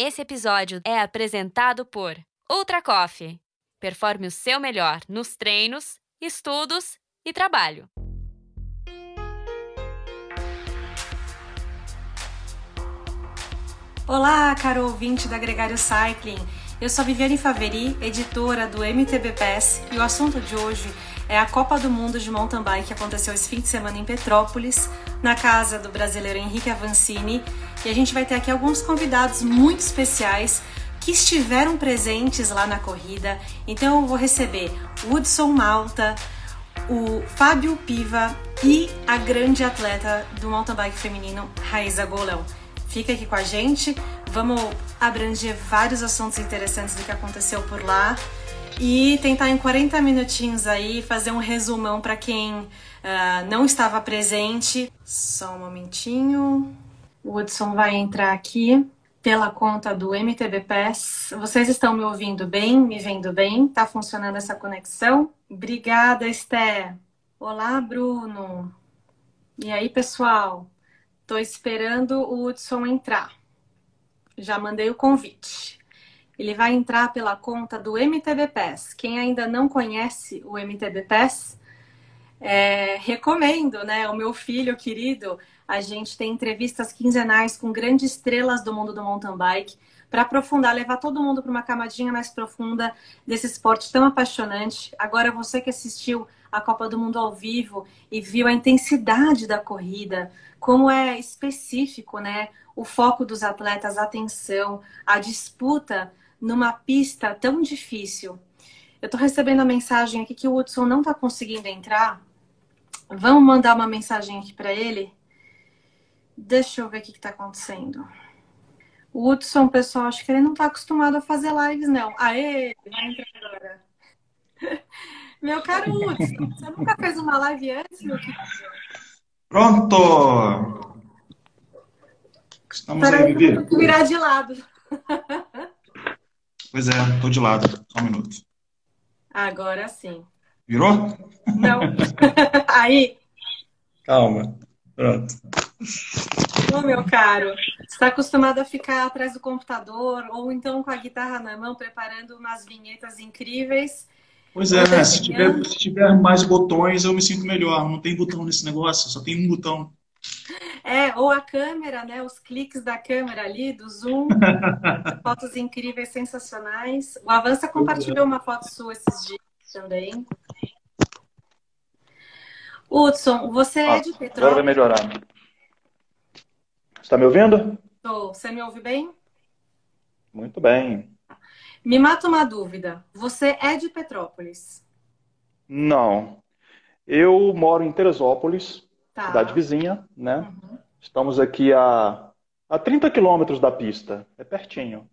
Esse episódio é apresentado por Ultra Coffee. Performe o seu melhor nos treinos, estudos e trabalho. Olá, caro ouvinte da Gregário Cycling. Eu sou Viviane Faveri, editora do MTB Pass, e o assunto de hoje é a Copa do Mundo de Mountain Bike que aconteceu esse fim de semana em Petrópolis, na casa do brasileiro Henrique Avancini. E a gente vai ter aqui alguns convidados muito especiais que estiveram presentes lá na corrida. Então eu vou receber o Hudson Malta, o Fábio Piva e a grande atleta do mountain bike feminino, Raíza Golão. Fica aqui com a gente, vamos abranger vários assuntos interessantes do que aconteceu por lá e tentar em 40 minutinhos aí fazer um resumão para quem uh, não estava presente. Só um momentinho. O Hudson vai entrar aqui pela conta do MTB Pass. Vocês estão me ouvindo bem? Me vendo bem? Tá funcionando essa conexão? Obrigada, Esté. Olá, Bruno. E aí, pessoal? Tô esperando o Hudson entrar. Já mandei o convite. Ele vai entrar pela conta do MTB Pass. Quem ainda não conhece o MTB Pass, é, recomendo, né? O meu filho querido, a gente tem entrevistas quinzenais com grandes estrelas do mundo do mountain bike para aprofundar, levar todo mundo para uma camadinha mais profunda desse esporte tão apaixonante. Agora, você que assistiu a Copa do Mundo ao vivo e viu a intensidade da corrida, como é específico, né? O foco dos atletas, a atenção, a disputa numa pista tão difícil. Eu estou recebendo a mensagem aqui que o Hudson não está conseguindo entrar. Vamos mandar uma mensagem aqui para ele? Deixa eu ver o que está acontecendo. O Hudson, pessoal, acho que ele não está acostumado a fazer lives, não. Aê, vai entrar agora. Meu caro Hudson, você nunca fez uma live antes, meu querido? Pronto! Estamos Peraí, aí, Vivi. Vou virar de lado. Pois é, tô de lado. Só um minuto. Agora sim. Virou? Não. Aí. Calma. Pronto. Ô, meu caro, você está acostumado a ficar atrás do computador ou então com a guitarra na mão, preparando umas vinhetas incríveis. Pois é, né? Se tiver, se tiver mais botões, eu me sinto melhor. Não tem botão nesse negócio, só tem um botão. É, ou a câmera, né? Os cliques da câmera ali, do zoom. fotos incríveis, sensacionais. O Avança compartilhou uma foto sua esses dias também. Hudson, você é de Petrópolis? Agora vai melhorar. Está me ouvindo? Estou. Você me ouve bem? Muito bem. Me mata uma dúvida. Você é de Petrópolis? Não. Eu moro em Teresópolis, tá. cidade vizinha, né? Uhum. Estamos aqui a, a 30 quilômetros da pista, é pertinho.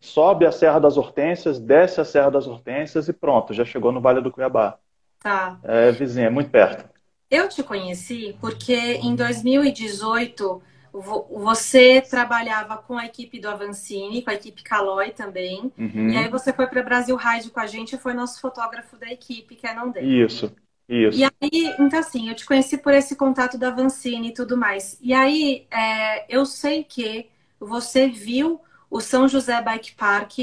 Sobe a Serra das Hortênsias, desce a Serra das Hortênsias e pronto, já chegou no Vale do Cuiabá. Tá. É vizinha, é muito perto. Eu te conheci porque em 2018 você trabalhava com a equipe do Avancini, com a equipe Caloi também. Uhum. E aí você foi para Brasil Ride com a gente e foi nosso fotógrafo da equipe, que é não dele. Isso. Isso. E aí, então assim, eu te conheci por esse contato da Vancini e tudo mais. E aí, é, eu sei que você viu o São José Bike Park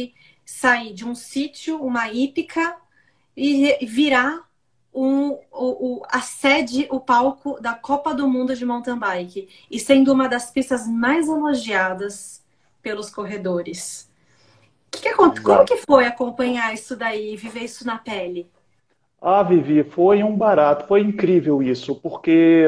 sair de um sítio, uma hípica, e virar um, o, o, a sede, o palco da Copa do Mundo de Mountain Bike. E sendo uma das pistas mais elogiadas pelos corredores. Que que, como que foi acompanhar isso daí, viver isso na pele? Ah, Vivi, foi um barato, foi incrível isso, porque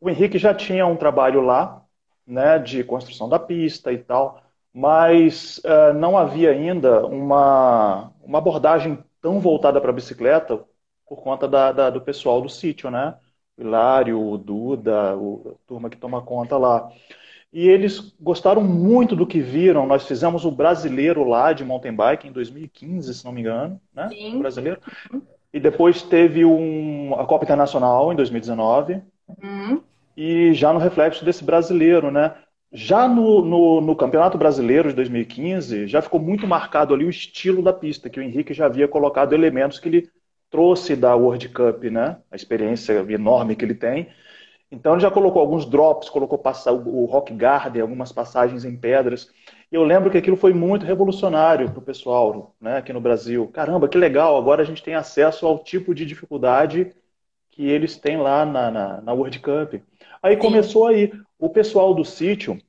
o Henrique já tinha um trabalho lá, né, de construção da pista e tal, mas uh, não havia ainda uma, uma abordagem tão voltada para a bicicleta por conta da, da, do pessoal do sítio, né? O Hilário, o Duda, o, a turma que toma conta lá. E eles gostaram muito do que viram. Nós fizemos o brasileiro lá de mountain bike em 2015, se não me engano, né? Sim. O brasileiro. E depois teve um, a Copa Internacional em 2019. Uhum. E já no reflexo desse brasileiro, né? Já no, no, no, Campeonato Brasileiro de 2015, já ficou muito marcado ali o estilo da pista, que o Henrique já havia colocado elementos que ele trouxe da World Cup, né? A experiência enorme que ele tem. Então ele já colocou alguns drops, colocou o rock garden, algumas passagens em pedras. E eu lembro que aquilo foi muito revolucionário para o pessoal né, aqui no Brasil. Caramba, que legal, agora a gente tem acesso ao tipo de dificuldade que eles têm lá na, na, na World Cup. Aí Sim. começou aí, o pessoal do sítio,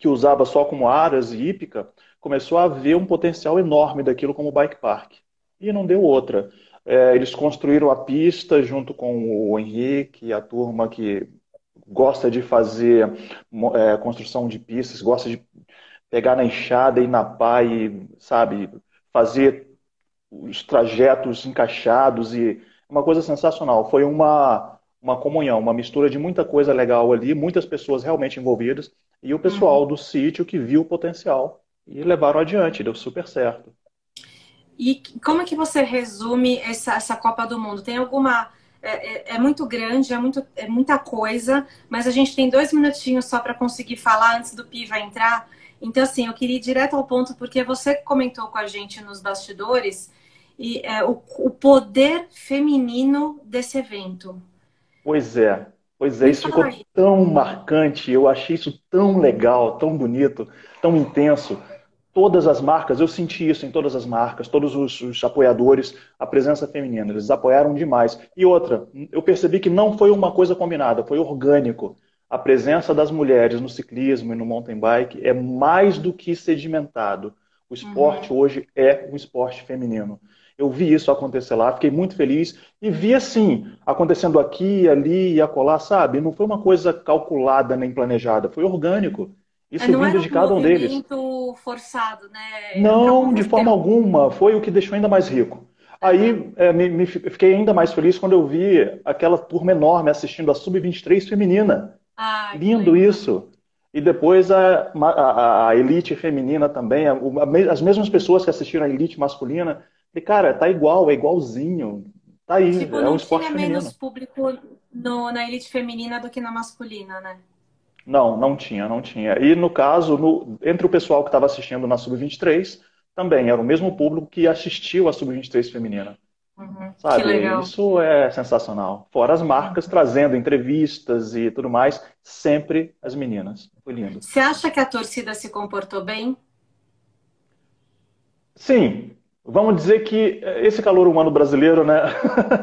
que usava só como aras e hípica, começou a ver um potencial enorme daquilo como bike park. E não deu outra. É, eles construíram a pista junto com o Henrique e a turma que gosta de fazer é, construção de pistas, gosta de pegar na enxada e na pá e, sabe, fazer os trajetos encaixados e uma coisa sensacional. Foi uma, uma comunhão, uma mistura de muita coisa legal ali, muitas pessoas realmente envolvidas e o pessoal uhum. do sítio que viu o potencial e levaram adiante, deu super certo. E como é que você resume essa, essa Copa do Mundo? Tem alguma. É, é, é, muito grande, é, muito, é muita coisa, mas a gente tem dois minutinhos só para conseguir falar antes do Piva entrar. Então, assim, eu queria ir direto ao ponto, porque você comentou com a gente nos bastidores e, é, o, o poder feminino desse evento. Pois é, pois é, isso ficou tão marcante, eu achei isso tão legal, tão bonito, tão intenso todas as marcas, eu senti isso em todas as marcas, todos os, os, apoiadores, a presença feminina, eles apoiaram demais. E outra, eu percebi que não foi uma coisa combinada, foi orgânico. A presença das mulheres no ciclismo e no mountain bike é mais do que sedimentado. O esporte uhum. hoje é um esporte feminino. Eu vi isso acontecer lá, fiquei muito feliz e vi assim, acontecendo aqui, ali e acolá, sabe? Não foi uma coisa calculada nem planejada, foi orgânico. Isso não vindo de cada um deles. forçado, né? Não, de forma alguma. Foi o que deixou ainda mais rico. Aí é, me, me, fiquei ainda mais feliz quando eu vi aquela turma enorme assistindo a Sub-23 feminina. Ah, Lindo isso. E depois a, a, a, elite feminina também, a, as mesmas pessoas que assistiram a elite masculina. E, cara, tá igual, é igualzinho. Tá aí, tipo, é um esporte feminino. menos público no, na elite feminina do que na masculina, né? Não, não tinha, não tinha. E no caso, no, entre o pessoal que estava assistindo na Sub-23, também era o mesmo público que assistiu a Sub-23 feminina. Uhum, Sabe? Que legal. Isso é sensacional. Fora as marcas trazendo entrevistas e tudo mais, sempre as meninas. Foi lindo. Você acha que a torcida se comportou bem? Sim, Vamos dizer que esse calor humano brasileiro, né?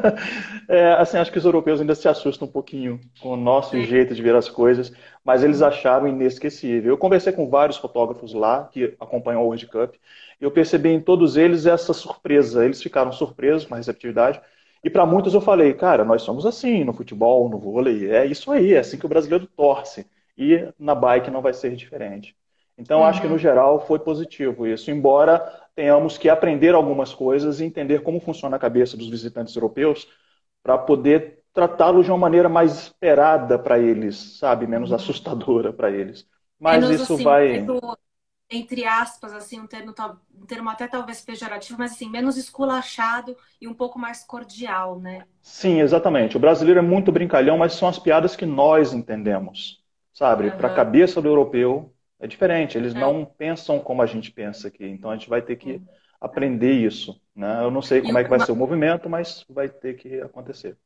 é, assim, acho que os europeus ainda se assustam um pouquinho com o nosso jeito de ver as coisas, mas eles acharam inesquecível. Eu conversei com vários fotógrafos lá que acompanham o World Cup e eu percebi em todos eles essa surpresa. Eles ficaram surpresos com a receptividade. E para muitos eu falei, cara, nós somos assim no futebol, no vôlei, é isso aí, é assim que o brasileiro torce. E na bike não vai ser diferente. Então, uhum. acho que no geral foi positivo isso, embora tenhamos que aprender algumas coisas e entender como funciona a cabeça dos visitantes europeus para poder tratá-los de uma maneira mais esperada para eles, sabe, menos uhum. assustadora para eles. Mas menos, isso assim, vai entre aspas, assim, um termo, um termo até talvez pejorativo, mas assim, menos esculachado e um pouco mais cordial, né? Sim, exatamente. O brasileiro é muito brincalhão, mas são as piadas que nós entendemos, sabe? Uhum. Para a cabeça do europeu, é diferente, eles é. não pensam como a gente pensa aqui. Então a gente vai ter que aprender isso. Né? Eu não sei como é que vai ser o movimento, mas vai ter que acontecer.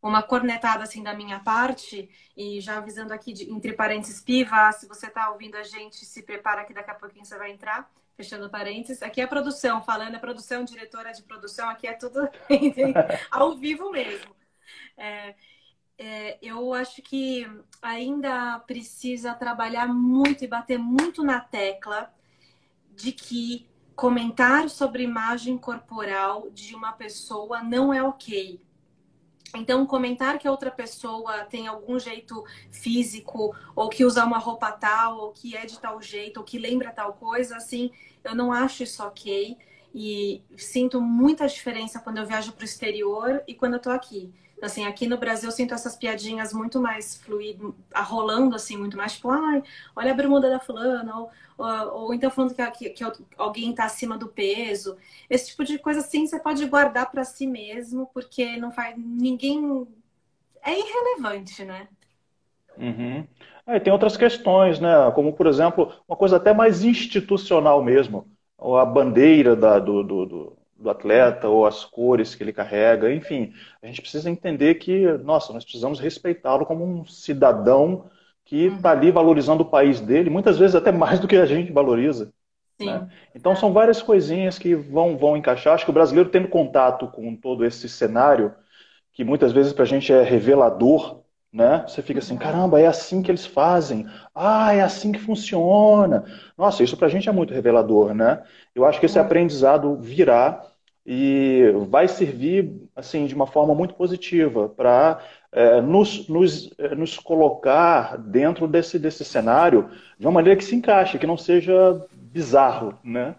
Uma cornetada assim da minha parte, e já avisando aqui de, entre parênteses, Piva, se você está ouvindo a gente, se prepara que daqui a pouquinho você vai entrar, fechando parênteses. Aqui é a produção, falando, é produção, diretora de produção, aqui é tudo ao vivo mesmo. É, é, eu acho que ainda precisa trabalhar muito e bater muito na tecla de que comentar sobre imagem corporal de uma pessoa não é ok. Então, comentar que outra pessoa tem algum jeito físico, ou que usa uma roupa tal, ou que é de tal jeito, ou que lembra tal coisa, assim, eu não acho isso ok. E sinto muita diferença quando eu viajo para o exterior e quando eu estou aqui. Assim, aqui no Brasil eu sinto essas piadinhas muito mais fluido, rolando assim, muito mais, tipo, ai, olha a bermuda da fulana, ou, ou, ou então falando que, que, que alguém está acima do peso. Esse tipo de coisa, assim, você pode guardar para si mesmo, porque não faz. ninguém. É irrelevante, né? Uhum. É, tem outras questões, né? Como, por exemplo, uma coisa até mais institucional mesmo. A bandeira da, do, do, do do atleta ou as cores que ele carrega, enfim, a gente precisa entender que, nossa, nós precisamos respeitá-lo como um cidadão que está uhum. ali valorizando o país dele, muitas vezes até mais do que a gente valoriza. Né? Então são várias coisinhas que vão, vão encaixar. Acho que o brasileiro tendo contato com todo esse cenário, que muitas vezes para a gente é revelador, né? Você fica assim, caramba, é assim que eles fazem. Ah, é assim que funciona. Nossa, isso para a gente é muito revelador, né? Eu acho que esse aprendizado virá e vai servir assim de uma forma muito positiva para é, nos, nos, é, nos colocar dentro desse, desse cenário de uma maneira que se encaixe, que não seja bizarro, né?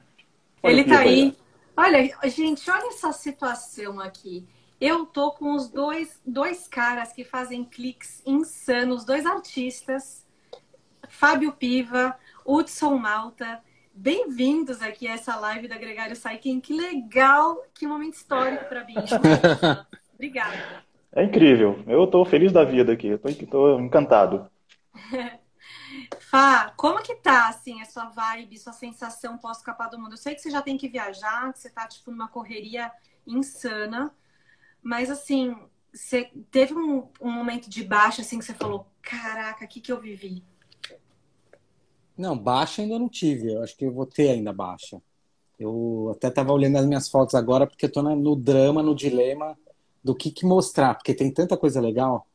Ele está aí. Olha, gente, olha essa situação aqui. Eu tô com os dois, dois caras que fazem cliques insanos, dois artistas, Fábio Piva, Hudson Malta. Bem-vindos aqui a essa live da Gregário Cycling. Que legal, que momento histórico para mim. Obrigada. É incrível. Eu tô feliz da vida aqui. Tô encantado. Fá, como que tá, assim, a sua vibe, sua sensação pós-Capa do Mundo? Eu sei que você já tem que viajar, que você tá, tipo, numa correria insana. Mas assim, você teve um, um momento de baixa assim que você falou, caraca, o que, que eu vivi? Não, baixa ainda não tive. Eu acho que eu vou ter ainda baixa. Eu até estava olhando as minhas fotos agora porque eu tô no drama, no dilema do que, que mostrar, porque tem tanta coisa legal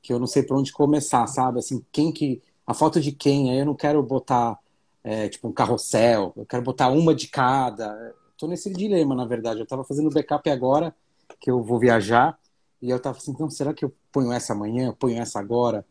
que eu não sei por onde começar, sabe? Assim, quem que a foto de quem? Aí eu não quero botar é, tipo um carrossel, eu quero botar uma de cada. Tô nesse dilema, na verdade. Eu tava fazendo backup agora que eu vou viajar. E eu tava assim, então, será que eu ponho essa amanhã? Eu ponho essa agora?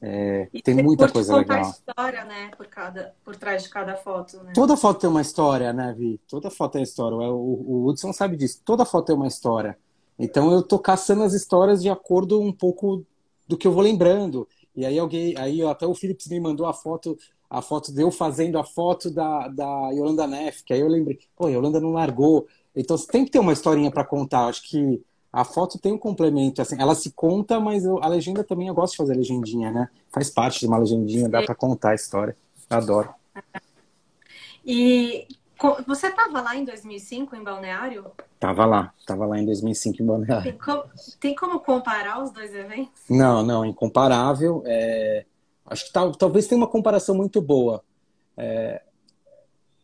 É, tem muita coisa legal. história, né, por, cada, por trás de cada foto, né? Toda foto tem uma história, né, Vi? Toda foto tem história. O, o Hudson sabe disso. Toda foto tem uma história. Então eu tô caçando as histórias de acordo um pouco do que eu vou lembrando. E aí alguém, aí até o Philips me mandou a foto, a foto de eu fazendo a foto da, da Yolanda Neff, que aí eu lembrei, pô, a Yolanda não largou. Então você tem que ter uma historinha para contar. Acho que a foto tem um complemento, assim, ela se conta, mas eu, a legenda também eu gosto de fazer legendinha, né? Faz parte de uma legendinha, dá para contar a história. Adoro. E você estava lá em 2005 em Balneário? Tava lá, tava lá em 2005 em Balneário. Tem como, tem como comparar os dois eventos? Não, não, incomparável. É... Acho que tal, talvez tenha uma comparação muito boa. É...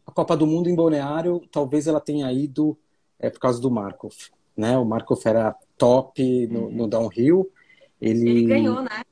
A Copa do Mundo em Balneário, talvez ela tenha ido é por causa do Markov. Né? O Markov era top no, no downhill. Ele... ele ganhou, né?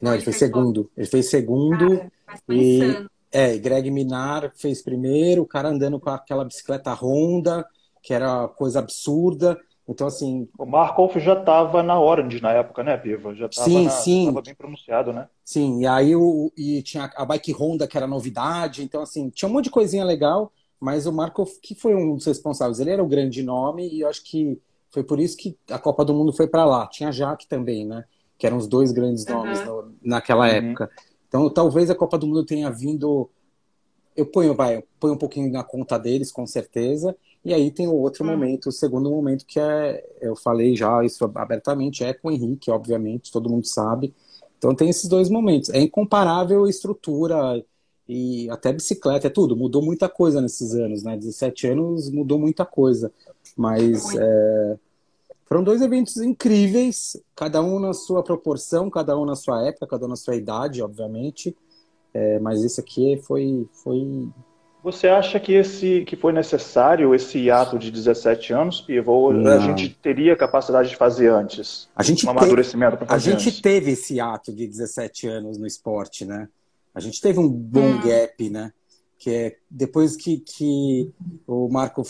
Não, ele, fez segundo. Ele fez segundo. Cara, e... É, Greg Minar fez primeiro, o cara andando com aquela bicicleta Honda, que era coisa absurda. Então, assim. O Markov já estava na Orange na época, né, Piva? Já estava sim, sim. Tava bem pronunciado, né? Sim, e aí o, e tinha a bike Honda, que era novidade. Então, assim, tinha um monte de coisinha legal. Mas o Marco, que foi um dos responsáveis, ele era o grande nome e eu acho que foi por isso que a Copa do Mundo foi para lá. Tinha a Jaque também, né? Que eram os dois grandes nomes uhum. no, naquela uhum. época. Então, talvez a Copa do Mundo tenha vindo. Eu ponho, vai, eu ponho um pouquinho na conta deles, com certeza. E aí tem o outro uhum. momento, o segundo momento, que é, eu falei já isso abertamente, é com o Henrique, obviamente, todo mundo sabe. Então tem esses dois momentos. É incomparável a estrutura e até bicicleta, é tudo. Mudou muita coisa nesses anos, né? 17 anos mudou muita coisa. Mas é, foram dois eventos incríveis, cada um na sua proporção, cada um na sua época, cada um na sua idade, obviamente. É, mas esse aqui foi, foi. Você acha que esse que foi necessário esse hiato de 17 anos, Não. a gente teria capacidade de fazer antes? A gente um amadurecimento para fazer A gente antes? teve esse ato de 17 anos no esporte, né? A gente teve um bom hum. gap, né? Que é depois que, que o Marco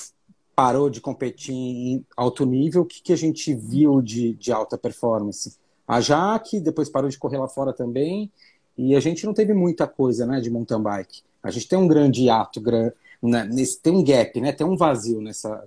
parou de competir em alto nível, o que, que a gente viu de, de alta performance? A Jaque depois parou de correr lá fora também, e a gente não teve muita coisa né, de mountain bike. A gente tem um grande ato, gran, né, nesse, tem um gap, né, tem um vazio nessa,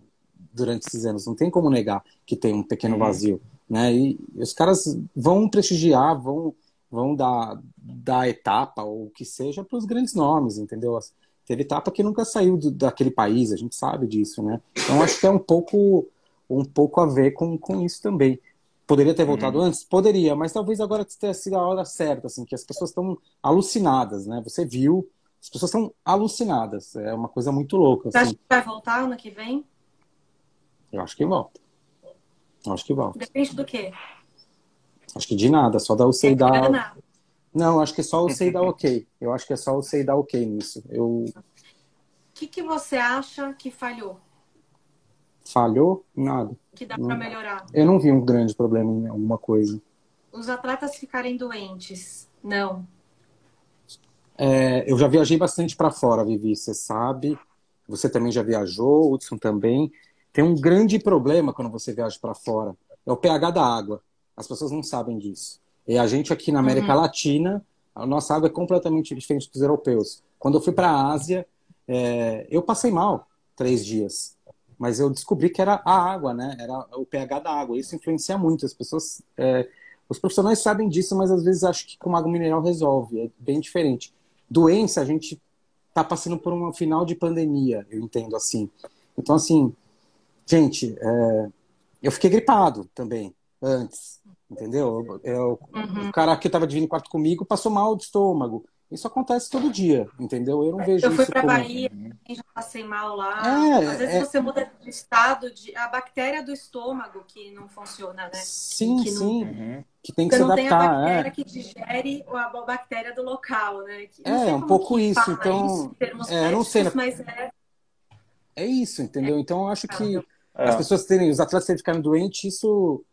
durante esses anos. Não tem como negar que tem um pequeno vazio. Né? E os caras vão prestigiar, vão vão dar, dar etapa ou o que seja para os grandes nomes, entendeu? Teve etapa que nunca saiu do, daquele país, a gente sabe disso, né? Então acho que é um pouco um pouco a ver com, com isso também. Poderia ter voltado uhum. antes? Poderia, mas talvez agora tenha sido a hora certa, assim, que as pessoas estão alucinadas, né? Você viu, as pessoas estão alucinadas. É uma coisa muito louca. Você assim. acha que vai voltar ano que vem? Eu acho que volta. Eu acho que volta. Depende do quê? Acho que de nada, só dá o sei dar. Não, acho que é só o sei dar ok. Eu acho que é só o sei dar ok nisso. Eu O que, que você acha que falhou? falhou? Nada. Que dá para melhorar? Eu não vi um grande problema em alguma coisa. Os atletas ficarem doentes? Não. É, eu já viajei bastante para fora, Vivi, você sabe. Você também já viajou, Hudson também. Tem um grande problema quando você viaja para fora. É o pH da água. As pessoas não sabem disso. E a gente aqui na América Latina, a nossa água é completamente diferente dos europeus. Quando eu fui para a Ásia, é, eu passei mal três dias. Mas eu descobri que era a água, né? Era o pH da água. Isso influencia muito. As pessoas, é, os profissionais sabem disso, mas às vezes acham que com água mineral resolve. É bem diferente. Doença, a gente tá passando por um final de pandemia, eu entendo assim. Então, assim, gente, é, eu fiquei gripado também antes, entendeu? Eu, Uhum. O cara que estava dividindo quarto comigo passou mal de estômago. Isso acontece todo dia, entendeu? Eu não vejo Eu fui isso para como... Bahia, já passei mal lá. É, Às vezes é. você muda de estado, de a bactéria do estômago que não funciona, né? Sim, que não- sim, Uhum. que tem que Você se não tem a adaptar. bactéria é. que digere a bactéria do local, né? Que- não É, um pouco que isso, então, isso é, não sei, médicos, mas é. É isso, entendeu? Então eu acho que É. as pessoas terem, os atletas terem ficado doentes, isso.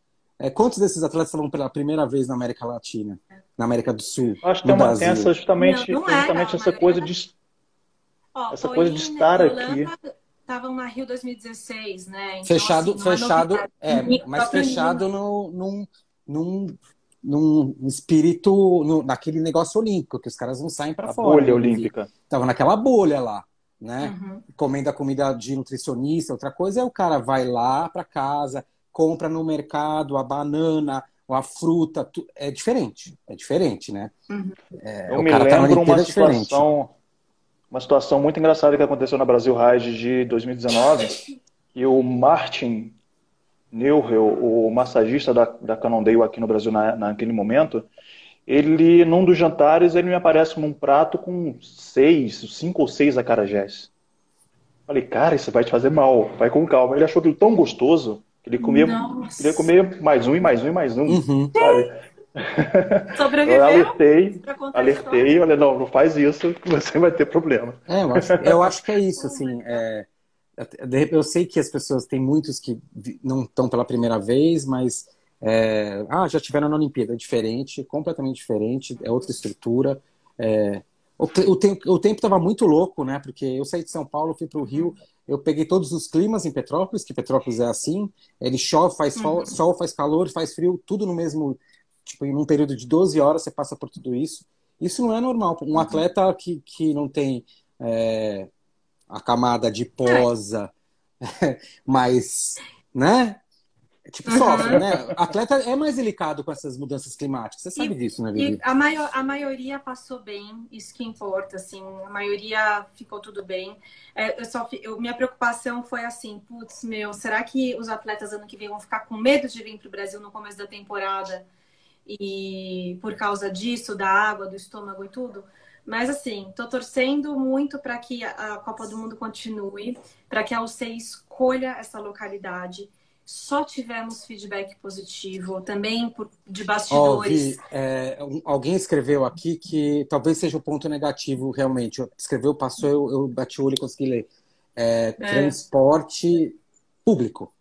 É, quantos desses atletas estavam pela primeira vez na América Latina? Na América do Sul? Acho que no tem, uma, essa justamente, Não, não era, justamente essa coisa de Ó, Essa coisa de estar aqui. Estavam na Rio 2016, né? Então, fechado, assim, é fechado, é, Nico mas fechado no, num, num, num espírito, no, naquele negócio olímpico, que os caras não saem para a fora. bolha olímpica. Tava naquela bolha lá, né? Uhum. comendo a comida de nutricionista, outra coisa é o cara vai lá para casa, compra no mercado a banana, ou a fruta, tu- é diferente, é diferente, né? É, Eu o me cara tá na lembro Olimpíada uma é diferente. situação, uma situação muito engraçada que aconteceu na Brasil Ride de 2019, e o Martin Neuhel, o massagista da, da Cannondale aqui no Brasil na, naquele momento, ele, num dos jantares, ele me aparece com um prato com seis, cinco ou seis acarajés. Falei, cara, isso vai te fazer mal, vai com calma. Ele achou aquilo tão gostoso ele comia, Nossa. queria comer mais um e mais um e mais um, Uhum. sabe? Eu Sobreviveu alertei, alertei, olha, não, não faz isso que você vai ter problema. É, eu acho, eu acho que é isso, assim, é, eu sei que as pessoas, tem muitos que não estão pela primeira vez, mas é, ah, já estiveram na Olimpíada, é diferente, completamente diferente, é outra estrutura, é, o, te- o tempo estava muito louco, né, porque eu saí de São Paulo, fui para o Rio, eu peguei todos os climas em Petrópolis, que Petrópolis é assim, ele chove, faz sol, sol, faz calor, faz frio, tudo no mesmo, tipo, em um período de 12 horas você passa por tudo isso, isso não é normal, um atleta que, que não tem é, a camada adiposa, mas, né? Tipo, Uhum. sofre, né? Atleta é mais delicado com essas mudanças climáticas. Você sabe disso, né, E Vivi? a, maior, a maioria passou bem, isso que importa, assim, a maioria ficou tudo bem. É, eu só, eu, minha preocupação foi assim, putz, meu, será que os atletas ano que vem vão ficar com medo de vir para o Brasil no começo da temporada e por causa disso, da água, do estômago e tudo? Mas assim, tô torcendo muito para que a a Copa do Mundo continue, para que a UC escolha essa localidade. Só tivemos feedback positivo, também por, de bastidores. Vi, é, um- alguém escreveu aqui que talvez seja o ponto negativo, realmente. Escreveu, passou, eu, eu bati o olho e consegui ler. É, transporte público.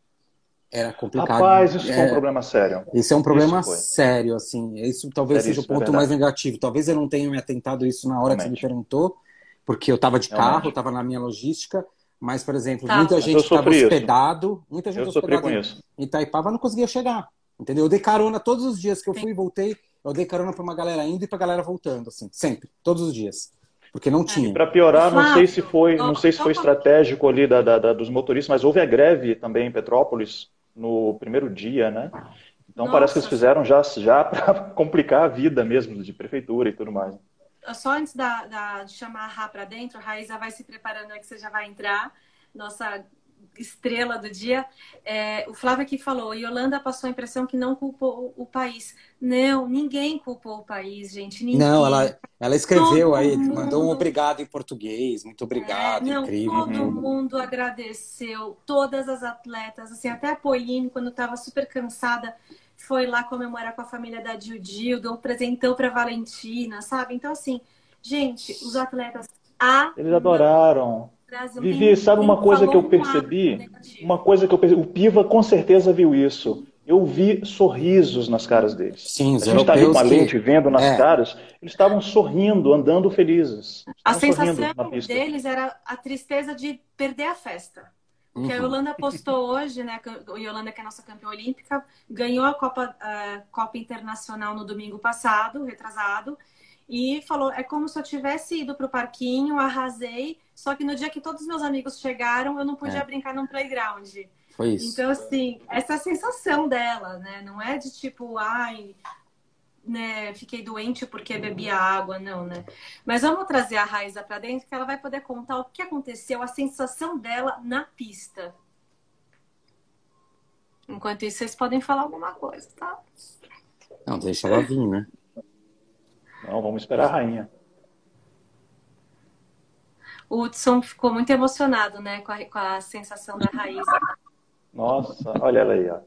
Era complicado. Rapaz, isso foi É, um problema sério. Isso é um problema sério, assim. Isso talvez seja o é ponto mais negativo. Talvez eu não tenha me atentado a isso na hora que você me Realmente. perguntou, porque eu estava de Realmente. carro, estava na minha logística. Mas, por exemplo, Tá. muita gente estava hospedado, muita gente Eu com em, Itaipava não conseguia chegar. Entendeu? Eu dei carona todos os dias que eu fui e voltei. Eu dei carona para uma galera indo e para galera voltando, assim, sempre, todos os dias, porque não tinha. Para piorar, não sei se foi, não sei se foi estratégico ali da, da- da- dos motoristas, mas houve a greve também em Petrópolis no primeiro dia, né? Então Nossa. parece que eles fizeram já já para complicar a vida mesmo de prefeitura e tudo mais. Só antes da, da- de chamar a Rá para dentro, a Raíza vai se preparando aí que você já vai entrar. Nossa estrela do dia. É, o Flávio aqui falou, Yolanda passou a impressão que não culpou o, país. Não, ninguém culpou o país, gente. Ninguém. Não, ela, ela escreveu todo aí, mundo... mandou um obrigado em português, muito obrigado, é, não, incrível. Todo uhum. mundo agradeceu, todas as atletas, assim, até a Pauline, quando estava super cansada, foi lá comemorar com a família da Dil deu um presentão para Valentina, sabe? Então, assim, gente, os atletas Eles adoraram. Vivi, sabe uma coisa que eu percebi? Uma coisa que eu percebi. O Piva com certeza viu isso. Eu vi sorrisos nas caras deles. Sim, a gente está ali com a lente vendo nas é. caras, eles estavam sorrindo, andando felizes. A sensação deles era a tristeza de perder a festa. Uhum. a Yolanda postou hoje, né? A Yolanda, que é a nossa campeã olímpica, ganhou a Copa, a Copa Internacional no domingo passado, retrasado, e falou: é como se eu tivesse ido para o parquinho, arrasei, só que no dia que todos os meus amigos chegaram, eu não podia é. brincar num playground. Foi isso. Então, assim, essa é sensação dela, né? Não é de tipo, ai, né, fiquei doente porque bebi água, não, né? Mas vamos trazer a Raíza para dentro que ela vai poder contar o que aconteceu, a sensação dela na pista. Enquanto isso, vocês podem falar alguma coisa, tá? Não, deixa ela vir, né? Não, vamos esperar a rainha. O Hudson ficou muito emocionado, né, com a, com a sensação da Raíza. Nossa, olha ela aí, ó.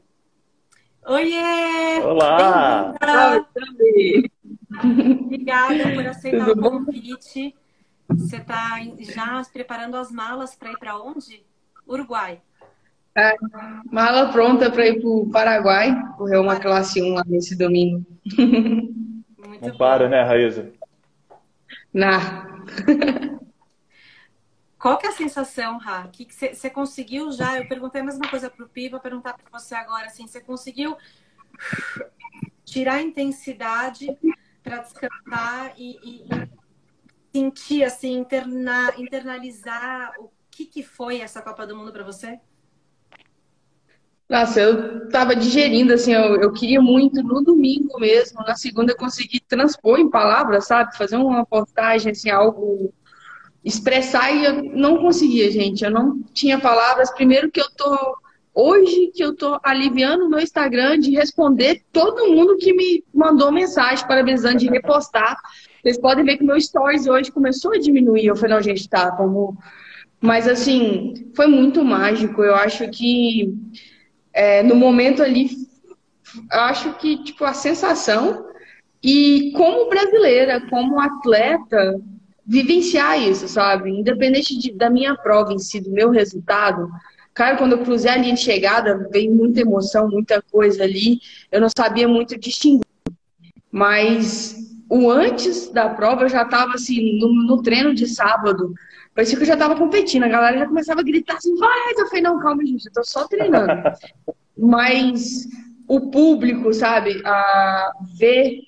Oiê! Olá! Obrigada por aceitar Tudo o convite. Bom? Você está já preparando as malas para ir para onde? Uruguai. É, mala pronta para ir para o Paraguai, correr uma classe 1 lá nesse domingo. Muito Não bom. para, né, Raíza? Não. Qual que é a sensação, Ra? Que você conseguiu já? Eu perguntei a mesma coisa para o vou perguntar para você agora. Assim, você conseguiu tirar a intensidade para descansar e, e, e, sentir, assim, interna, internalizar o que, que foi essa Copa do Mundo para você? Nossa, eu tava digerindo, assim, eu, eu, queria muito no domingo mesmo, na segunda conseguir transpor em palavras, sabe? Fazer uma postagem, assim, algo expressar e eu não conseguia, gente. Eu não tinha palavras. Primeiro que eu tô hoje que eu tô aliviando o meu Instagram de responder todo mundo que me mandou mensagem parabenizando de repostar. Vocês podem ver que meu stories hoje começou a diminuir. Eu falei, não, gente, tá, como mas assim, foi muito mágico. Eu acho que é, no momento ali, acho que tipo a sensação e como brasileira, como atleta, vivenciar isso, sabe? Independente de, da minha prova em si, do meu resultado. Cara, quando eu cruzei a linha de chegada, veio muita emoção, muita coisa ali. Eu não sabia muito distinguir. Mas o antes da prova, eu já estava assim, no, no, treino de sábado. Parecia que eu já estava competindo. A galera já começava a gritar assim, vai! Eu falei, não, calma, gente, eu tô só treinando. Mas o público, sabe, a ver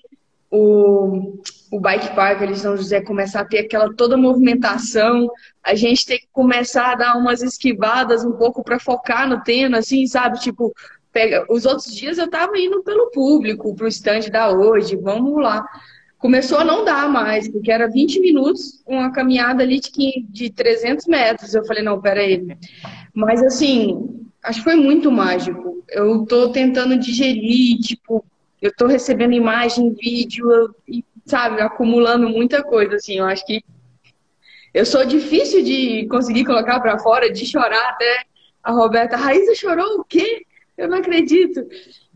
o, o bike park ali de São José começar a ter aquela toda movimentação, a gente tem que começar a dar umas esquivadas um pouco para focar no tênis, assim, sabe? Tipo, pega. Os outros dias eu tava indo pelo público, pro stand da hoje, vamos lá. Começou a não dar mais, porque era 20 minutos, uma caminhada ali de, de 300 metros. Eu falei, não, pera aí. Mas assim, acho que foi muito mágico. Eu tô tentando digerir, tipo, eu tô recebendo imagem, vídeo, e sabe, acumulando muita coisa, assim. Eu acho que eu sou difícil de conseguir colocar para fora, de chorar até. A Roberta, a Raíssa chorou o quê? Eu não acredito.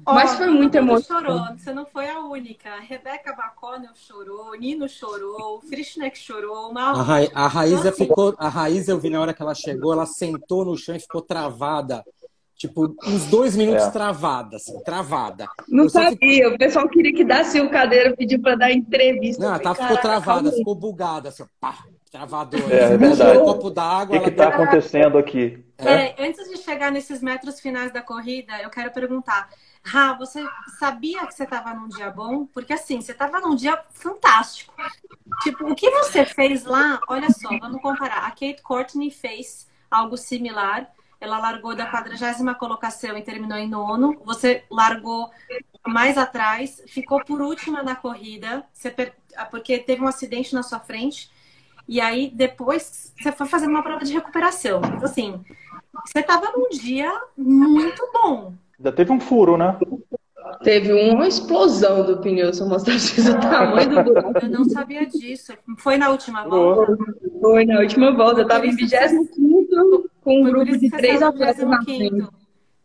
Oh, Mas foi muita emoção. chorou, você não foi a única. A Rebeca Baconel chorou, Nino chorou, o Frischneck chorou. Mal... A, Ra a Raíssa então, ficou. A Raíssa, eu vi na hora que ela chegou, ela sentou no chão e ficou travada. Tipo, uns dois minutos é. travada, assim, travada. Não eu sabia, que... o pessoal queria que desse o cadeiro, pediu para dar entrevista. Não, tá, ficou travada, calma. ficou bugada, assim, pá, travador. É, é verdade. Um copo d'água. O que está acontecendo aqui? É. é, antes de chegar nesses metros finais da corrida, eu quero perguntar. Rá, você sabia que você estava num dia bom? Porque assim, você estava num dia fantástico. Tipo, o que você fez lá? Olha só, vamos comparar. A Kate Courtney fez algo similar ela largou da quadragésima colocação e terminou em nono. Você largou mais atrás, ficou por última na corrida, per... porque teve um acidente na sua frente. E aí depois você foi fazendo uma prova de recuperação. Então, assim, Você estava num dia muito bom. Ainda teve um furo, né? Teve uma explosão do pneu, se eu mostrasse o tamanho do buraco. Eu não sabia disso. Foi na última volta? Foi na última volta. Eu estava em 25 com um grupo de três atletas na frente.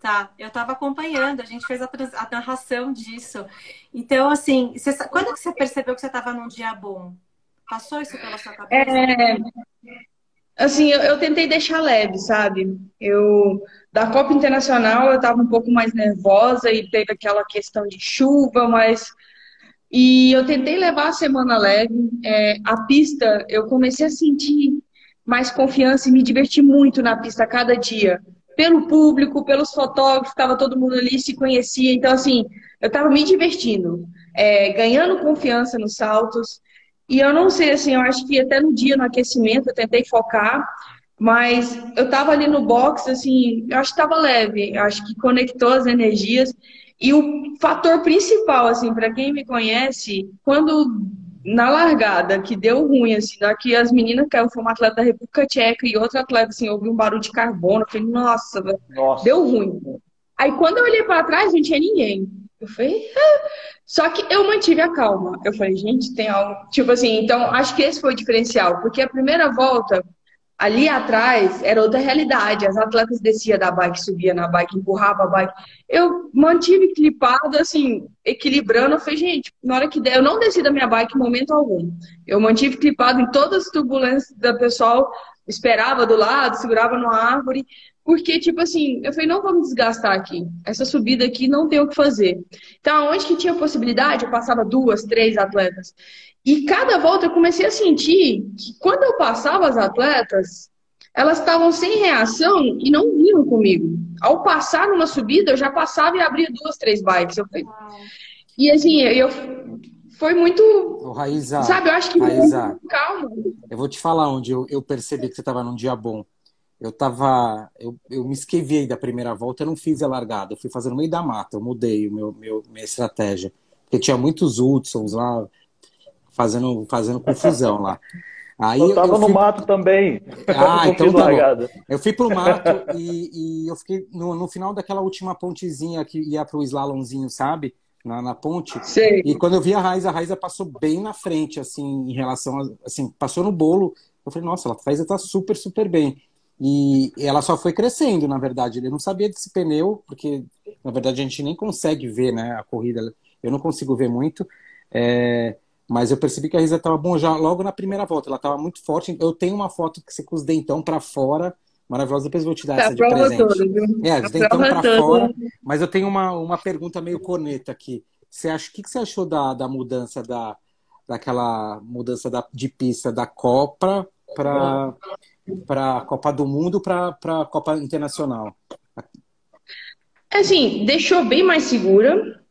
Tá, eu estava acompanhando, a gente fez a, a, narração disso. Então, assim, você, quando que você percebeu que você estava num dia bom? Passou isso pela sua cabeça? É, assim, eu, eu, tentei deixar leve, sabe? Eu da Copa Internacional eu estava um pouco mais nervosa e teve aquela questão de chuva, mas e eu tentei levar a semana leve. É, a pista, eu comecei a sentir mais confiança e me divertir muito na pista cada dia. Pelo público, pelos fotógrafos, estava todo mundo ali, se conhecia. Então, assim, eu estava me divertindo, é, ganhando confiança nos saltos. E eu não sei, assim, eu acho que até no dia, no aquecimento, eu tentei focar, mas eu tava ali no box, assim, eu acho que tava leve, eu acho que conectou as energias. E o fator principal, assim, para quem me conhece, quando na largada, que deu ruim, assim, daqui as meninas caiu, foi uma atleta da República Tcheca e outra atleta, assim, ouviu um barulho de carbono, eu falei, nossa, nossa. deu ruim. Aí quando eu olhei para trás, não tinha ninguém. Eu falei, ah. só que eu mantive a calma. Eu falei, gente, tem algo. Tipo assim, então acho que esse foi o diferencial, porque a primeira volta, ali atrás, era outra realidade. As atletas desciam da bike, subia na bike, empurrava a bike. Eu mantive clipado, assim, equilibrando. Eu falei, gente, na hora que der, eu não desci da minha bike em momento algum. Eu mantive clipado em todas as turbulências da pessoal, esperava do lado, segurava numa árvore. Porque, tipo assim, eu falei, não vamos desgastar aqui. Essa subida aqui não tem o que fazer. Então, onde que tinha possibilidade, eu passava duas, três atletas. E cada volta eu comecei a sentir que quando eu passava as atletas, elas estavam sem reação e não vinham comigo. Ao passar numa subida, eu já passava e abria duas, três bikes. Eu falei... E assim, eu foi muito. Ô, Raíza, sabe, eu acho que. Raíza, calma. Eu vou te falar onde eu, eu percebi que você estava num dia bom eu tava. Eu, eu me esquiviei da primeira volta, eu não fiz a largada, eu fui fazer no meio da mata, eu mudei o meu, meu, minha estratégia. Porque tinha muitos Hudsons lá fazendo, fazendo confusão lá. Aí eu tava eu fui... no mato também. Ah, então tá largada. Bom. Eu fui pro mato e, e eu fiquei no, no, final daquela última pontezinha que ia pro slalomzinho, sabe? Na, na ponte. Sei. E quando eu vi a Raiza, a Raiza passou bem na frente, assim, em relação a, assim, passou no bolo. Eu falei, nossa, a Raiza tá super, super bem. E ela só foi crescendo, na verdade. Ele não sabia desse pneu, porque na verdade a gente nem consegue ver né, a corrida. Eu não consigo ver muito. É... Mas eu percebi que a Risa estava bom já logo na primeira volta. Ela estava muito forte. Eu tenho uma foto que você com os dentão para fora, maravilhosa. Depois eu vou te dar essa de presente. Toda, é, os dentão para fora. Mas eu tenho uma, uma pergunta meio corneta aqui. Você acha, o que, que você achou da, da mudança da, daquela mudança da, de pista da Copa para para a Copa do Mundo para a Copa Internacional? Assim, deixou bem mais segura.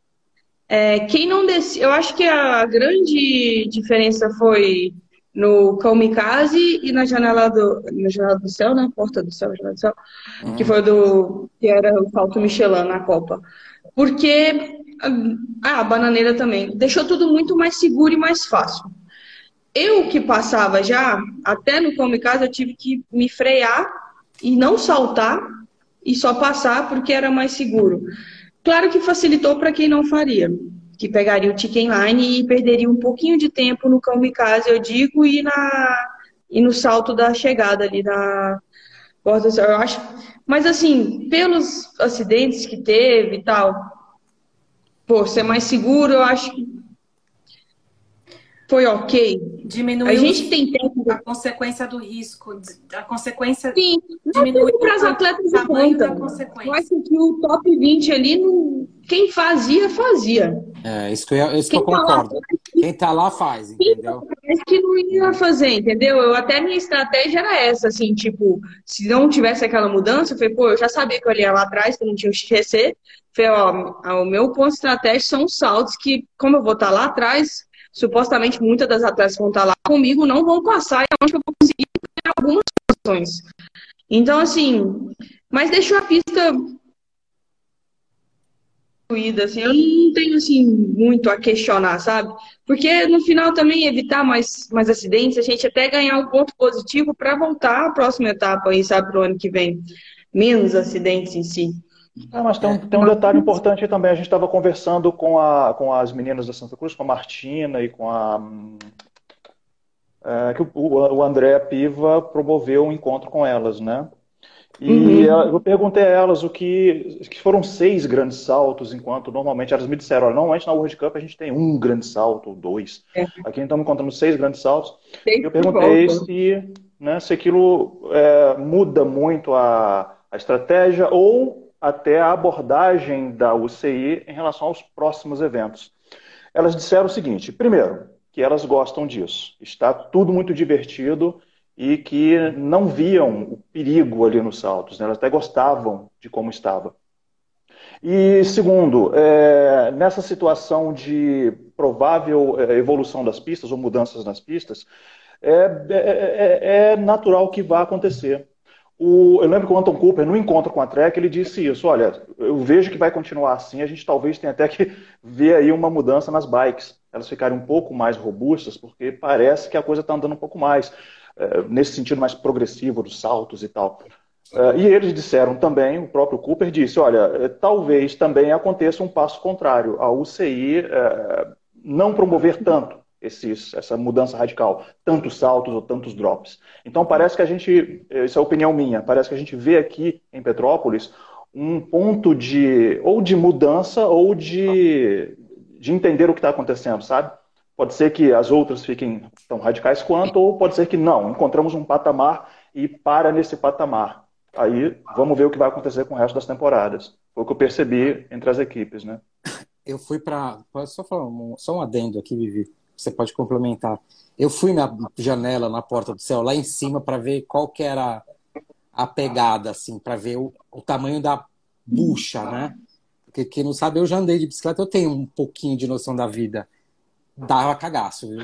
É, quem não desce, eu acho que a grande diferença foi no Kamikaze e na janela do, na janela do céu, né? Porta do céu, janela do céu, uhum. que foi do que era o salto Michelin na Copa. Porque ah, a bananeira também deixou tudo muito mais seguro e mais fácil eu que passava já, até no Kamikaze, eu tive que me frear e não saltar e só passar porque era mais seguro. Claro que facilitou para quem não faria, que pegaria o chicken line e perderia um pouquinho de tempo no kamikaze, eu digo, e, na, e no salto da chegada ali na porta. Eu acho, mas assim, pelos acidentes que teve e tal, por ser mais seguro, eu acho que foi ok. Diminuiu a gente tem tempo. A consequência do risco, a consequência. Sim, diminuiu para as atletas de ponta. Eu acho que o top 20 ali, quem fazia, fazia. É, isso que eu, isso que eu tá concordo. Lá, quem tá lá faz, entendeu? Acho que não ia fazer, entendeu? Eu, até minha estratégia era essa, assim, tipo, se não tivesse aquela mudança, eu falei, pô, eu já sabia que eu ia lá atrás, que não tinha o XTC. Falei, ó, o meu ponto estratégico são os saltos que, como eu vou estar tá lá atrás, supostamente muitas das atletas vão estar lá comigo não vão passar e acho que eu vou conseguir ter algumas posições. Então, assim, mas deixou a pista assim, eu não tenho assim muito a questionar, sabe? Porque no final também evitar mais, mais acidentes, a gente até ganhar um ponto positivo para voltar à próxima etapa aí, sabe, pro ano que vem. menos acidentes em si. Ah, mas tem um, tem um detalhe importante também. A gente estava conversando com, a, com as meninas da Santa Cruz, com a Martina e com a. É, que o, o André Piva promoveu um encontro com elas, né? E uhum. eu perguntei a elas o que, que foram seis grandes saltos, enquanto normalmente elas me disseram, olha, normalmente na World Cup a gente tem um grande salto, ou dois. É. Aqui estamos encontrando seis grandes saltos. Seis eu perguntei se, né, se aquilo é, muda muito a, a estratégia ou até a abordagem da UCI em relação aos próximos eventos. Elas disseram o seguinte: primeiro, que elas gostam disso. Está tudo muito divertido e que não viam o perigo ali nos saltos, né? elas até gostavam de como estava. E segundo, é, nessa situação de provável é, evolução das pistas ou mudanças nas pistas, é, é, é, é natural que vá acontecer. O, eu lembro que o Anton Cooper, no encontro com a Trek, ele disse isso: olha, eu vejo que vai continuar assim, a gente talvez tenha até que ver aí uma mudança nas bikes, elas ficarem um pouco mais robustas, porque parece que a coisa está andando um pouco mais. Eh, nesse sentido mais progressivo dos saltos e tal. Uh, e eles disseram também, o próprio Cooper disse, olha, eh, talvez também aconteça um passo contrário, a UCI uh, não promover tanto esses, essa mudança radical, tantos saltos ou tantos drops. Então parece que a gente, isso é opinião minha, parece que a gente vê aqui em Petrópolis um ponto de ou de mudança ou de, de entender o que está acontecendo, sabe? Pode ser que as outras fiquem tão radicais quanto, ou pode ser que não, encontramos um patamar e para nesse patamar. Aí vamos ver o que vai acontecer com o resto das temporadas. Foi o que eu percebi entre as equipes, né? Eu fui para. Só um, só um adendo aqui, Vivi? Você pode complementar. Eu fui na janela, na porta do céu, lá em cima, para ver qual que era a pegada, assim, para ver o, o, tamanho da bucha, né? Porque quem não sabe, eu já andei de bicicleta, eu tenho um pouquinho de noção da vida dava cagaço, viu?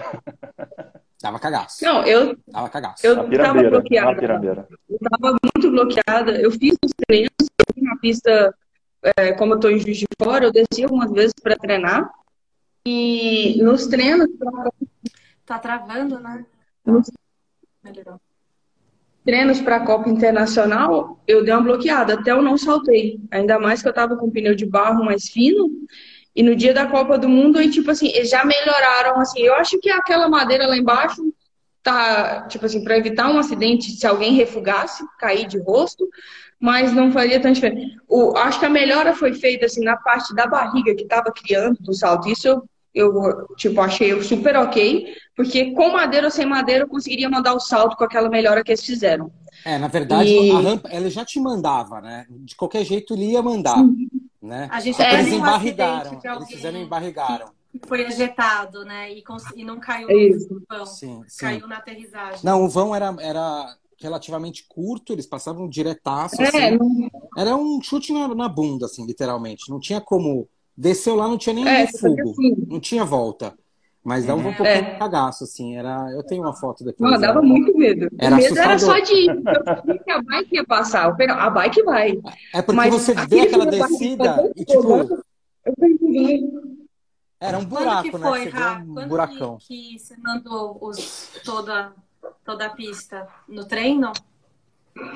Dava cagaço. Não, eu. Dava cagaço. Eu tava bloqueada. Eu tava muito bloqueada. Eu fiz os treinos, eu na pista, é, como eu tô em Juiz de Fora, eu desci algumas vezes para treinar. E nos treinos. Tá travando, né? Nos... Melhorou. Treinos para a Copa Internacional, eu dei uma bloqueada, até eu não saltei. Ainda mais que eu tava com pneu de barro mais fino e no dia da Copa do Mundo, e tipo assim, eles já melhoraram, assim, eu acho que aquela madeira lá embaixo tá, tipo assim, para evitar um acidente, se alguém refugasse, cair de rosto, mas não faria tanta diferença. O, acho que a melhora foi feita, assim, na parte da barriga que estava criando do salto. Isso eu, eu, tipo, achei super ok, porque com madeira ou sem madeira eu conseguiria mandar o salto com aquela melhora que eles fizeram. É, na verdade, e... a rampa, ela já te mandava, né? De qualquer jeito, ele ia mandar. Sim. Né? A gente é, eles embarrigaram, eles fizeram embarrigaram. Foi ejetado, né? E, e não caiu é no vão. Sim, sim. Caiu na aterrissagem. Não, o vão era, era relativamente curto, eles passavam diretaço. É, assim. não... Era um chute na, na, bunda, assim, literalmente. Não tinha como. Desceu lá, não tinha nem é, fogo. Assim. Não tinha volta. Mas dava um pouquinho é. de cagaço, assim. Era... Eu tenho uma foto depois. Não, dava era... muito medo. Era o medo assustador. era só de ir. Eu que a bike ia passar. A bike vai. É porque Mas você vê aquela descida e tipo. Era um buraco, Quando que foi, né? Rá? Um Quando buracão. Que, que você mandou os, toda, toda a pista? No treino?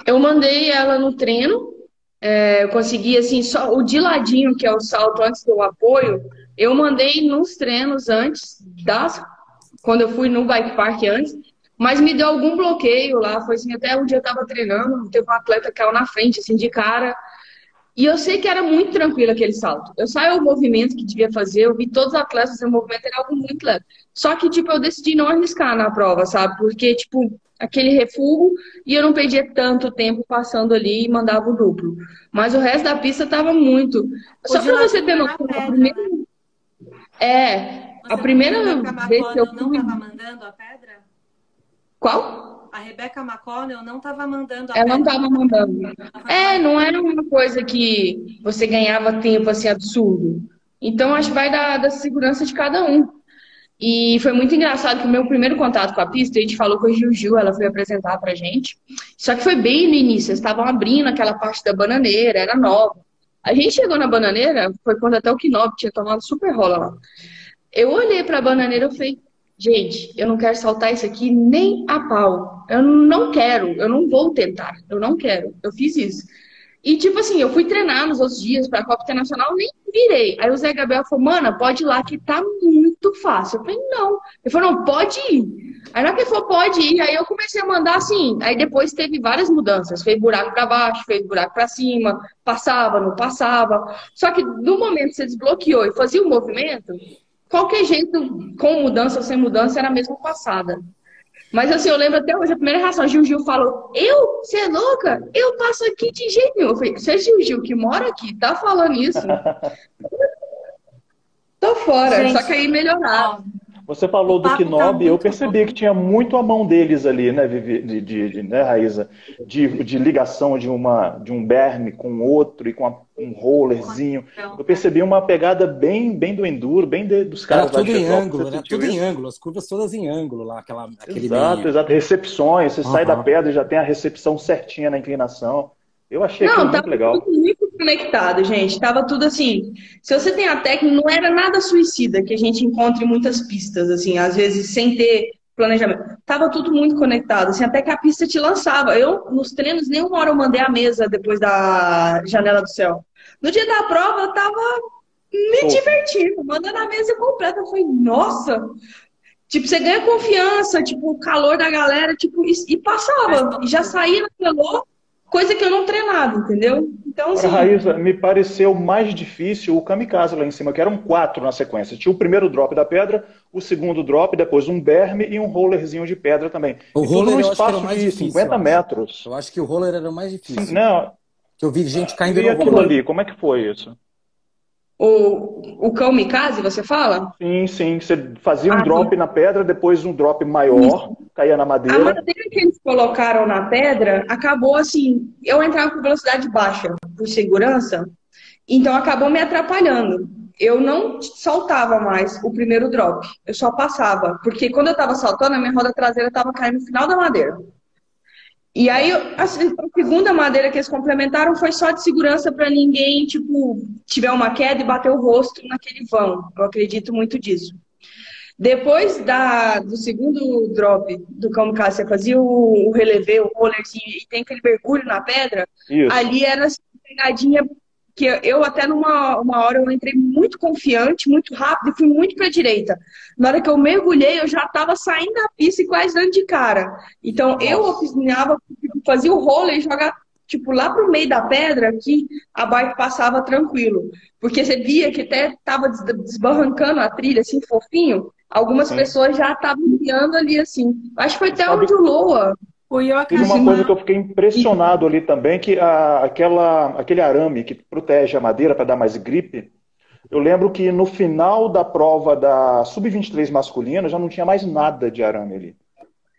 Eu mandei ela no treino. É, eu consegui, assim, só o de ladinho, que é o salto antes do apoio, eu mandei nos treinos antes, das, quando eu fui no bike park antes, mas me deu algum bloqueio lá. Foi assim, até um dia eu tava treinando, teve um atleta que caiu na frente, assim, de cara. E eu sei que era muito tranquilo aquele salto. Eu saio o movimento que devia fazer, eu vi todos os atletas fazer o movimento, era algo muito leve. Só que, tipo, eu decidi não arriscar na prova, sabe? Porque, tipo, aquele refúgio e eu não perdia tanto tempo passando ali e mandava o duplo. Mas o resto da pista tava muito. Só pra você ter noção, primeiro é, Você a primeira vez que eu fui... não estava mandando a pedra? Qual? A Rebeca McConnell não estava mandando a Ela não estava mandando. É, não era uma coisa que você ganhava tempo assim absurdo. Então acho que vai da, da segurança de cada um. E foi muito engraçado que o meu primeiro contato com a pista, a gente falou com a Juju, ela foi apresentar pra gente. Só que foi bem no início, eles estavam abrindo aquela parte da bananeira, era nova. A gente chegou na bananeira, foi quando até o Knob tinha tomado super rola lá. Eu olhei para a bananeira e falei, gente, eu não quero saltar isso aqui nem a pau. Eu não quero, eu não vou tentar, eu não quero. Eu fiz isso. E, tipo assim, eu fui treinar nos outros dias pra Copa Internacional, nem virei. Aí o Zé Gabriel falou, mana, pode ir lá que tá muito fácil. Eu falei, não. Ele falou, não, pode ir. Aí na hora que ele falou, pode ir, aí eu comecei a mandar assim. Aí depois teve várias mudanças. Fez buraco pra baixo, fez buraco pra cima, passava, não passava. Só que no momento que você desbloqueou e fazia o movimento, qualquer jeito, com mudança ou sem mudança, era a mesma passada. Mas assim, eu lembro até hoje, a primeira reação, Gil Gil falou, eu? Você é louca? Eu passo aqui de jeito nenhum. Eu falei, você é Gil Gil que mora aqui, tá falando isso? Tô fora, Gente, só que aí melhorar. Você falou do Knob, tá eu percebi bom. que tinha muito a mão deles ali, né, de, de, de né Raíza? De, de ligação de, uma, de um berme com outro e com a, um rollerzinho. Eu percebi uma pegada bem, bem do enduro, bem de, dos caras era tudo em ângulo, era tudo isso? em ângulo, as curvas todas em ângulo lá, aquela, aquele Exato, meio. exato. Recepções, você uhum. sai da pedra e já tem a recepção certinha na inclinação. Eu achei Não, muito legal. Muito conectado, gente. Tava tudo assim. Se você tem a técnica, não era nada suicida que a gente encontra em muitas pistas, assim, às vezes sem ter planejamento. Tava tudo muito conectado, assim, até que a pista te lançava. Eu, nos treinos, nenhuma hora eu mandei a mesa depois da janela do céu. No dia da prova, eu tava me Pô. divertindo, mandando a mesa completa. Eu falei, nossa! Tipo, você ganha confiança, tipo, o calor da galera, tipo, e, e passava. E já saía no calor coisa que eu não treinava, entendeu? Então, assim... Raíza, me pareceu mais difícil o kamikaze lá em cima, que eram quatro na sequência. Tinha o primeiro drop da pedra, o segundo drop, depois um berme e um rollerzinho de pedra também. O e roller tudo espaço de difícil, 50 metros. Eu acho que o roller era o mais difícil. Sim, não. Que eu vi gente caindo e no aquilo roller. ali, como é que foi isso? O, o kamikaze, você fala? Sim, sim. Você fazia um ah, drop sim. na pedra, depois um drop maior, Isso. caía na madeira. A madeira que eles colocaram na pedra acabou assim. Eu entrava com velocidade baixa por segurança, então acabou me atrapalhando. Eu não soltava mais o primeiro drop, eu só passava, porque quando eu estava saltando, a minha roda traseira estava caindo no final da madeira. E aí, a segunda madeira que eles complementaram foi só de segurança para ninguém, tipo, tiver uma queda e bater o rosto naquele vão. Eu acredito muito disso. Depois da, do segundo drop do kamikaze, você fazia o, o relevê, o rollerzinho, e tem aquele mergulho na pedra, Isso. ali era assim, pegadinha que eu até numa uma hora eu entrei muito confiante, muito rápido e fui muito para a direita. Na hora que eu mergulhei, eu já estava saindo da pista e quase dando de cara. Então eu opinava, fazia o roller e jogava tipo lá pro meio da pedra que a bike passava tranquilo, porque você via que até estava desbarrancando a trilha assim fofinho. Algumas Sim. pessoas já estavam guiando ali assim. Acho que foi até onde o Loa Teve uma coisa que eu fiquei impressionado ali também, que a, aquela, aquele arame que protege a madeira para dar mais gripe, eu lembro que no final da prova da Sub-23 masculina já não tinha mais nada de arame ali.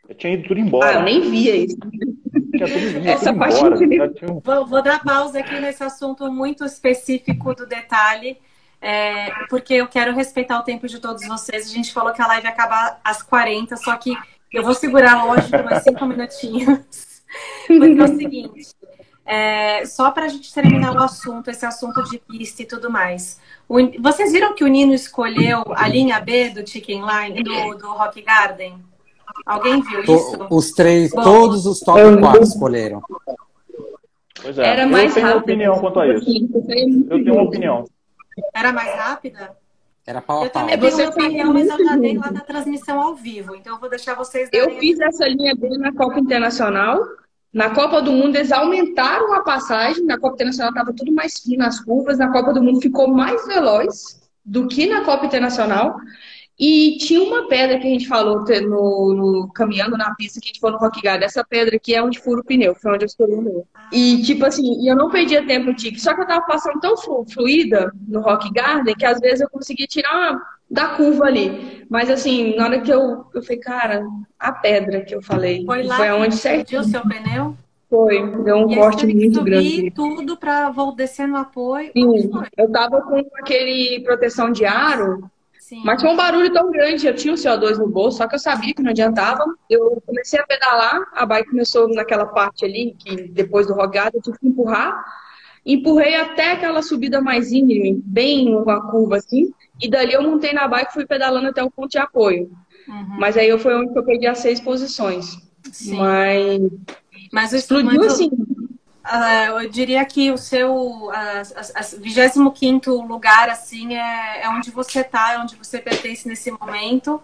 Eu tinha ido tudo embora. Ah, eu nem via isso. Tinha tudo, Essa parte embora, tinha... vou, vou, dar pausa aqui nesse assunto muito específico do detalhe, é, porque eu quero respeitar o tempo de todos vocês. A gente falou que a live acaba às 40, só que eu vou segurar, lógico, mais cinco minutinhos. Porque é o seguinte, é, só para a gente terminar o assunto, esse assunto de pista e tudo mais. O, vocês viram que o Nino escolheu a linha B do Chicken Line, do, do Rock Garden? Alguém viu isso? Os três, Bom, todos os top 4 escolheram. Pois é, Era mais eu tenho rápido. opinião quanto a isso. Eu tenho uma opinião. Era mais rápida? Era pau a pau. Eu também tenho opinião, mas eu já dei lá na transmissão ao vivo, então eu vou deixar vocês Eu fiz essa linha B na Copa Internacional. Na Copa do Mundo eles aumentaram a passagem, na Copa Internacional estava tudo mais fino as curvas, na Copa do Mundo ficou mais veloz do que na Copa Internacional. E tinha uma pedra que a gente falou no, no, caminhando na pista que a gente foi no Rock Garden. Essa pedra aqui é onde fura o pneu, foi onde eu escolhi o meu. E tipo assim, eu não perdia tempo tique, só que eu tava passando tão fluida no Rock Garden que às vezes eu conseguia tirar da curva ali. Mas assim, na hora que eu, eu falei, cara, a pedra que eu falei. Foi lá foi onde certinho. o seu pneu? Foi, deu um e corte muito grande. tudo para descer no apoio. Sim, eu tava com aquele proteção de aro Sim. Mas tinha um barulho tão grande, eu tinha o CO2 no bolso, só que eu sabia que não adiantava. Eu comecei a pedalar, a bike começou naquela parte ali, que depois do rogado eu tive que empurrar. Empurrei até aquela subida mais íngreme, bem uma curva assim, e dali eu montei na bike e fui pedalando até o ponto de apoio. Uhum. Mas aí eu foi onde eu perdi as seis posições. Sim. Mas, mas explodiu assim. Uh, eu diria que o seu uh, 25 lugar assim é, é onde você está, é onde você pertence nesse momento.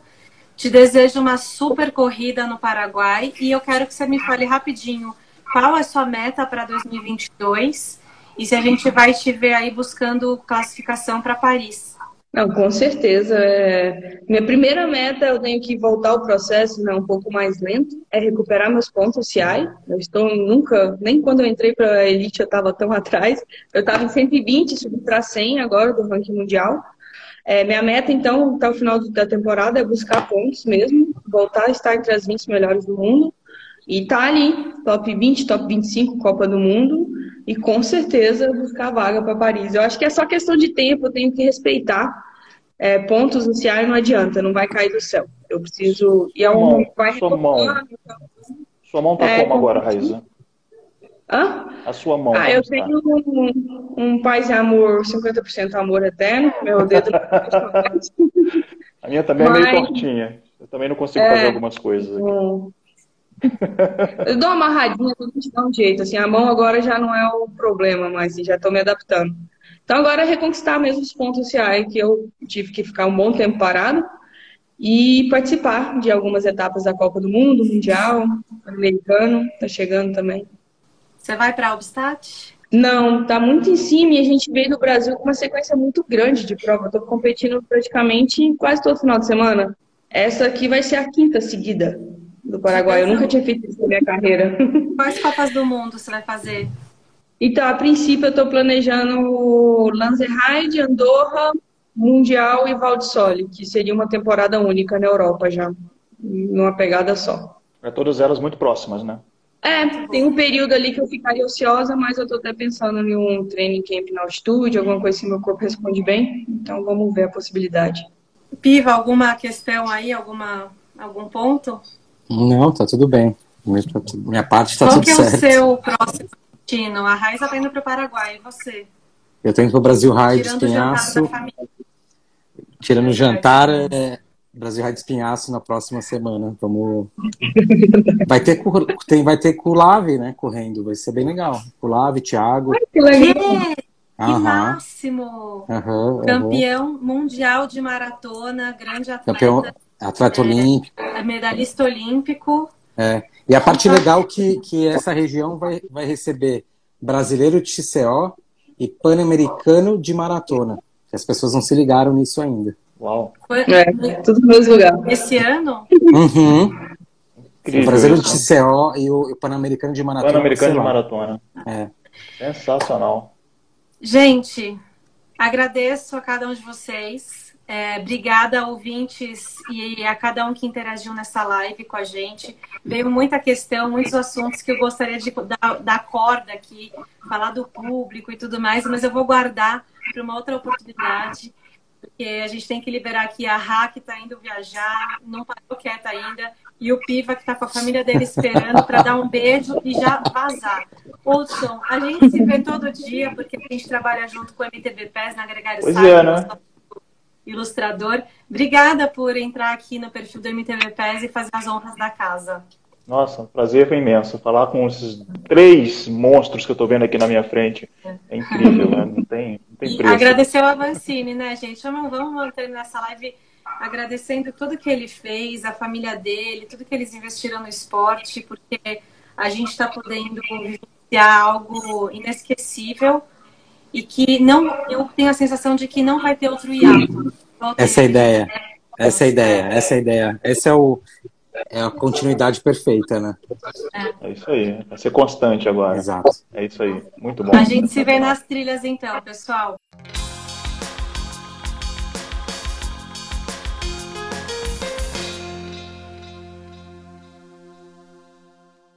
Te desejo uma super corrida no Paraguai e eu quero que você me fale rapidinho qual é a sua meta para 2022 e se a gente vai te ver aí buscando classificação para Paris. Não, com certeza. É... Minha primeira meta, eu tenho que voltar ao processo, né, um pouco mais lento, é recuperar meus pontos CI. Eu estou nunca, nem quando eu entrei para a Elite eu estava tão atrás. Eu estava em 120, subi para 100 agora do ranking mundial. É, minha meta, então, até o final da temporada é buscar pontos mesmo, voltar a estar entre as 20 melhores do mundo. E tá ali, top 20, top 25, Copa do Mundo e com certeza buscar vaga para Paris. Eu acho que é só questão de tempo, eu tenho que respeitar. É, pontos no CI não adianta, não vai cair do céu. Eu preciso. E é um. Vai sua mão. Sua mão tá é, como agora, Raíza? Hã? A sua mão. Ah, eu tenho um, um paz e amor, 50% amor eterno. Meu dedo. a minha também Mas... é meio tortinha. Eu também não consigo é, fazer algumas coisas aqui. Um... Eu dou uma amarradinha, tudo de dar um jeito. Assim, a mão agora já não é o problema, mas já estou me adaptando. Então agora é reconquistar mesmo os pontos CI que eu tive que ficar um bom tempo parado e participar de algumas etapas da Copa do Mundo, Mundial, Americano, tá chegando também. Você vai para Albstadt? Não, tá muito em cima e a gente veio do Brasil com uma sequência muito grande de prova. Estou competindo praticamente quase todo final de semana. Essa aqui vai ser a quinta seguida do Paraguai. Eu nunca tinha feito isso na minha carreira. Quais Copas do Mundo você vai fazer? Então, a princípio, eu estou planejando Lanzerheide, Andorra, Mundial e Valdisole, que seria uma temporada única na Europa já, numa pegada só. É todas elas muito próximas, né? É, tem um período ali que eu ficaria ociosa, mas eu estou até pensando em um training camp na altitude, alguma coisa assim, meu corpo responde bem. Então, vamos ver a possibilidade. Piva, alguma questão aí, alguma, algum ponto? Não, tá tudo bem. Minha parte tá Qual tudo certo. Qual que é o seu próximo destino? A Raiz tá indo para o Paraguai, e você? Eu tô indo para o Brasil Raid Espinhaço. Tirando o jantar, é, Brasil Raid Espinhaço na próxima semana. Vamos... vai ter tem, vai ter Kulave, né, correndo. Vai ser bem legal. Kulave, Thiago. Ai, que legal. Que uhum. máximo! Uhum, Campeão mundial de maratona, grande atleta. Campeão, Atleta é, olímpico. É medalhista olímpico. É. E a parte legal que, que essa região vai, vai receber brasileiro de XCO e pan-americano de maratona. As pessoas não se ligaram nisso ainda. Uau. É, tudo no mesmo lugar. Esse ano? Uhum. o brasileiro de XCO e o, o pan-americano de maratona. Pan-americano de maratona. É. Sensacional. Gente, agradeço a cada um de vocês. É, obrigada, ouvintes, e a cada um que interagiu nessa live com a gente. Veio muita questão, muitos assuntos que eu gostaria de dar, dar corda aqui, falar do público e tudo mais, mas eu vou guardar para uma outra oportunidade, porque a gente tem que liberar aqui a Rá, que está indo viajar, não parou quieta ainda, e o Piva, que está com a família dele esperando para dar um beijo e já vazar. Hudson, a gente se vê todo dia, porque a gente trabalha junto com o MTB PES na Gregário Pois é, né? ilustrador. Obrigada por entrar aqui no perfil do MTV PES e fazer as honras da casa. Nossa, prazer foi imenso. Falar com esses três monstros que eu estou vendo aqui na minha frente é incrível, né? Não tem, não tem preço. Agradecer o Avancini, né, gente? Vamos, vamos terminar essa live agradecendo tudo que ele fez, a família dele, tudo que eles investiram no esporte, porque a gente está podendo vivenciar algo inesquecível e que não, eu tenho a sensação de que não vai ter outro hiato. Essa é a ideia. Essa é a ideia. Essa é a ideia. Essa é, o, é a continuidade perfeita, né? É. é isso aí. Vai ser constante agora. Exato. É isso aí. Muito bom. A gente se vê nas trilhas então, pessoal.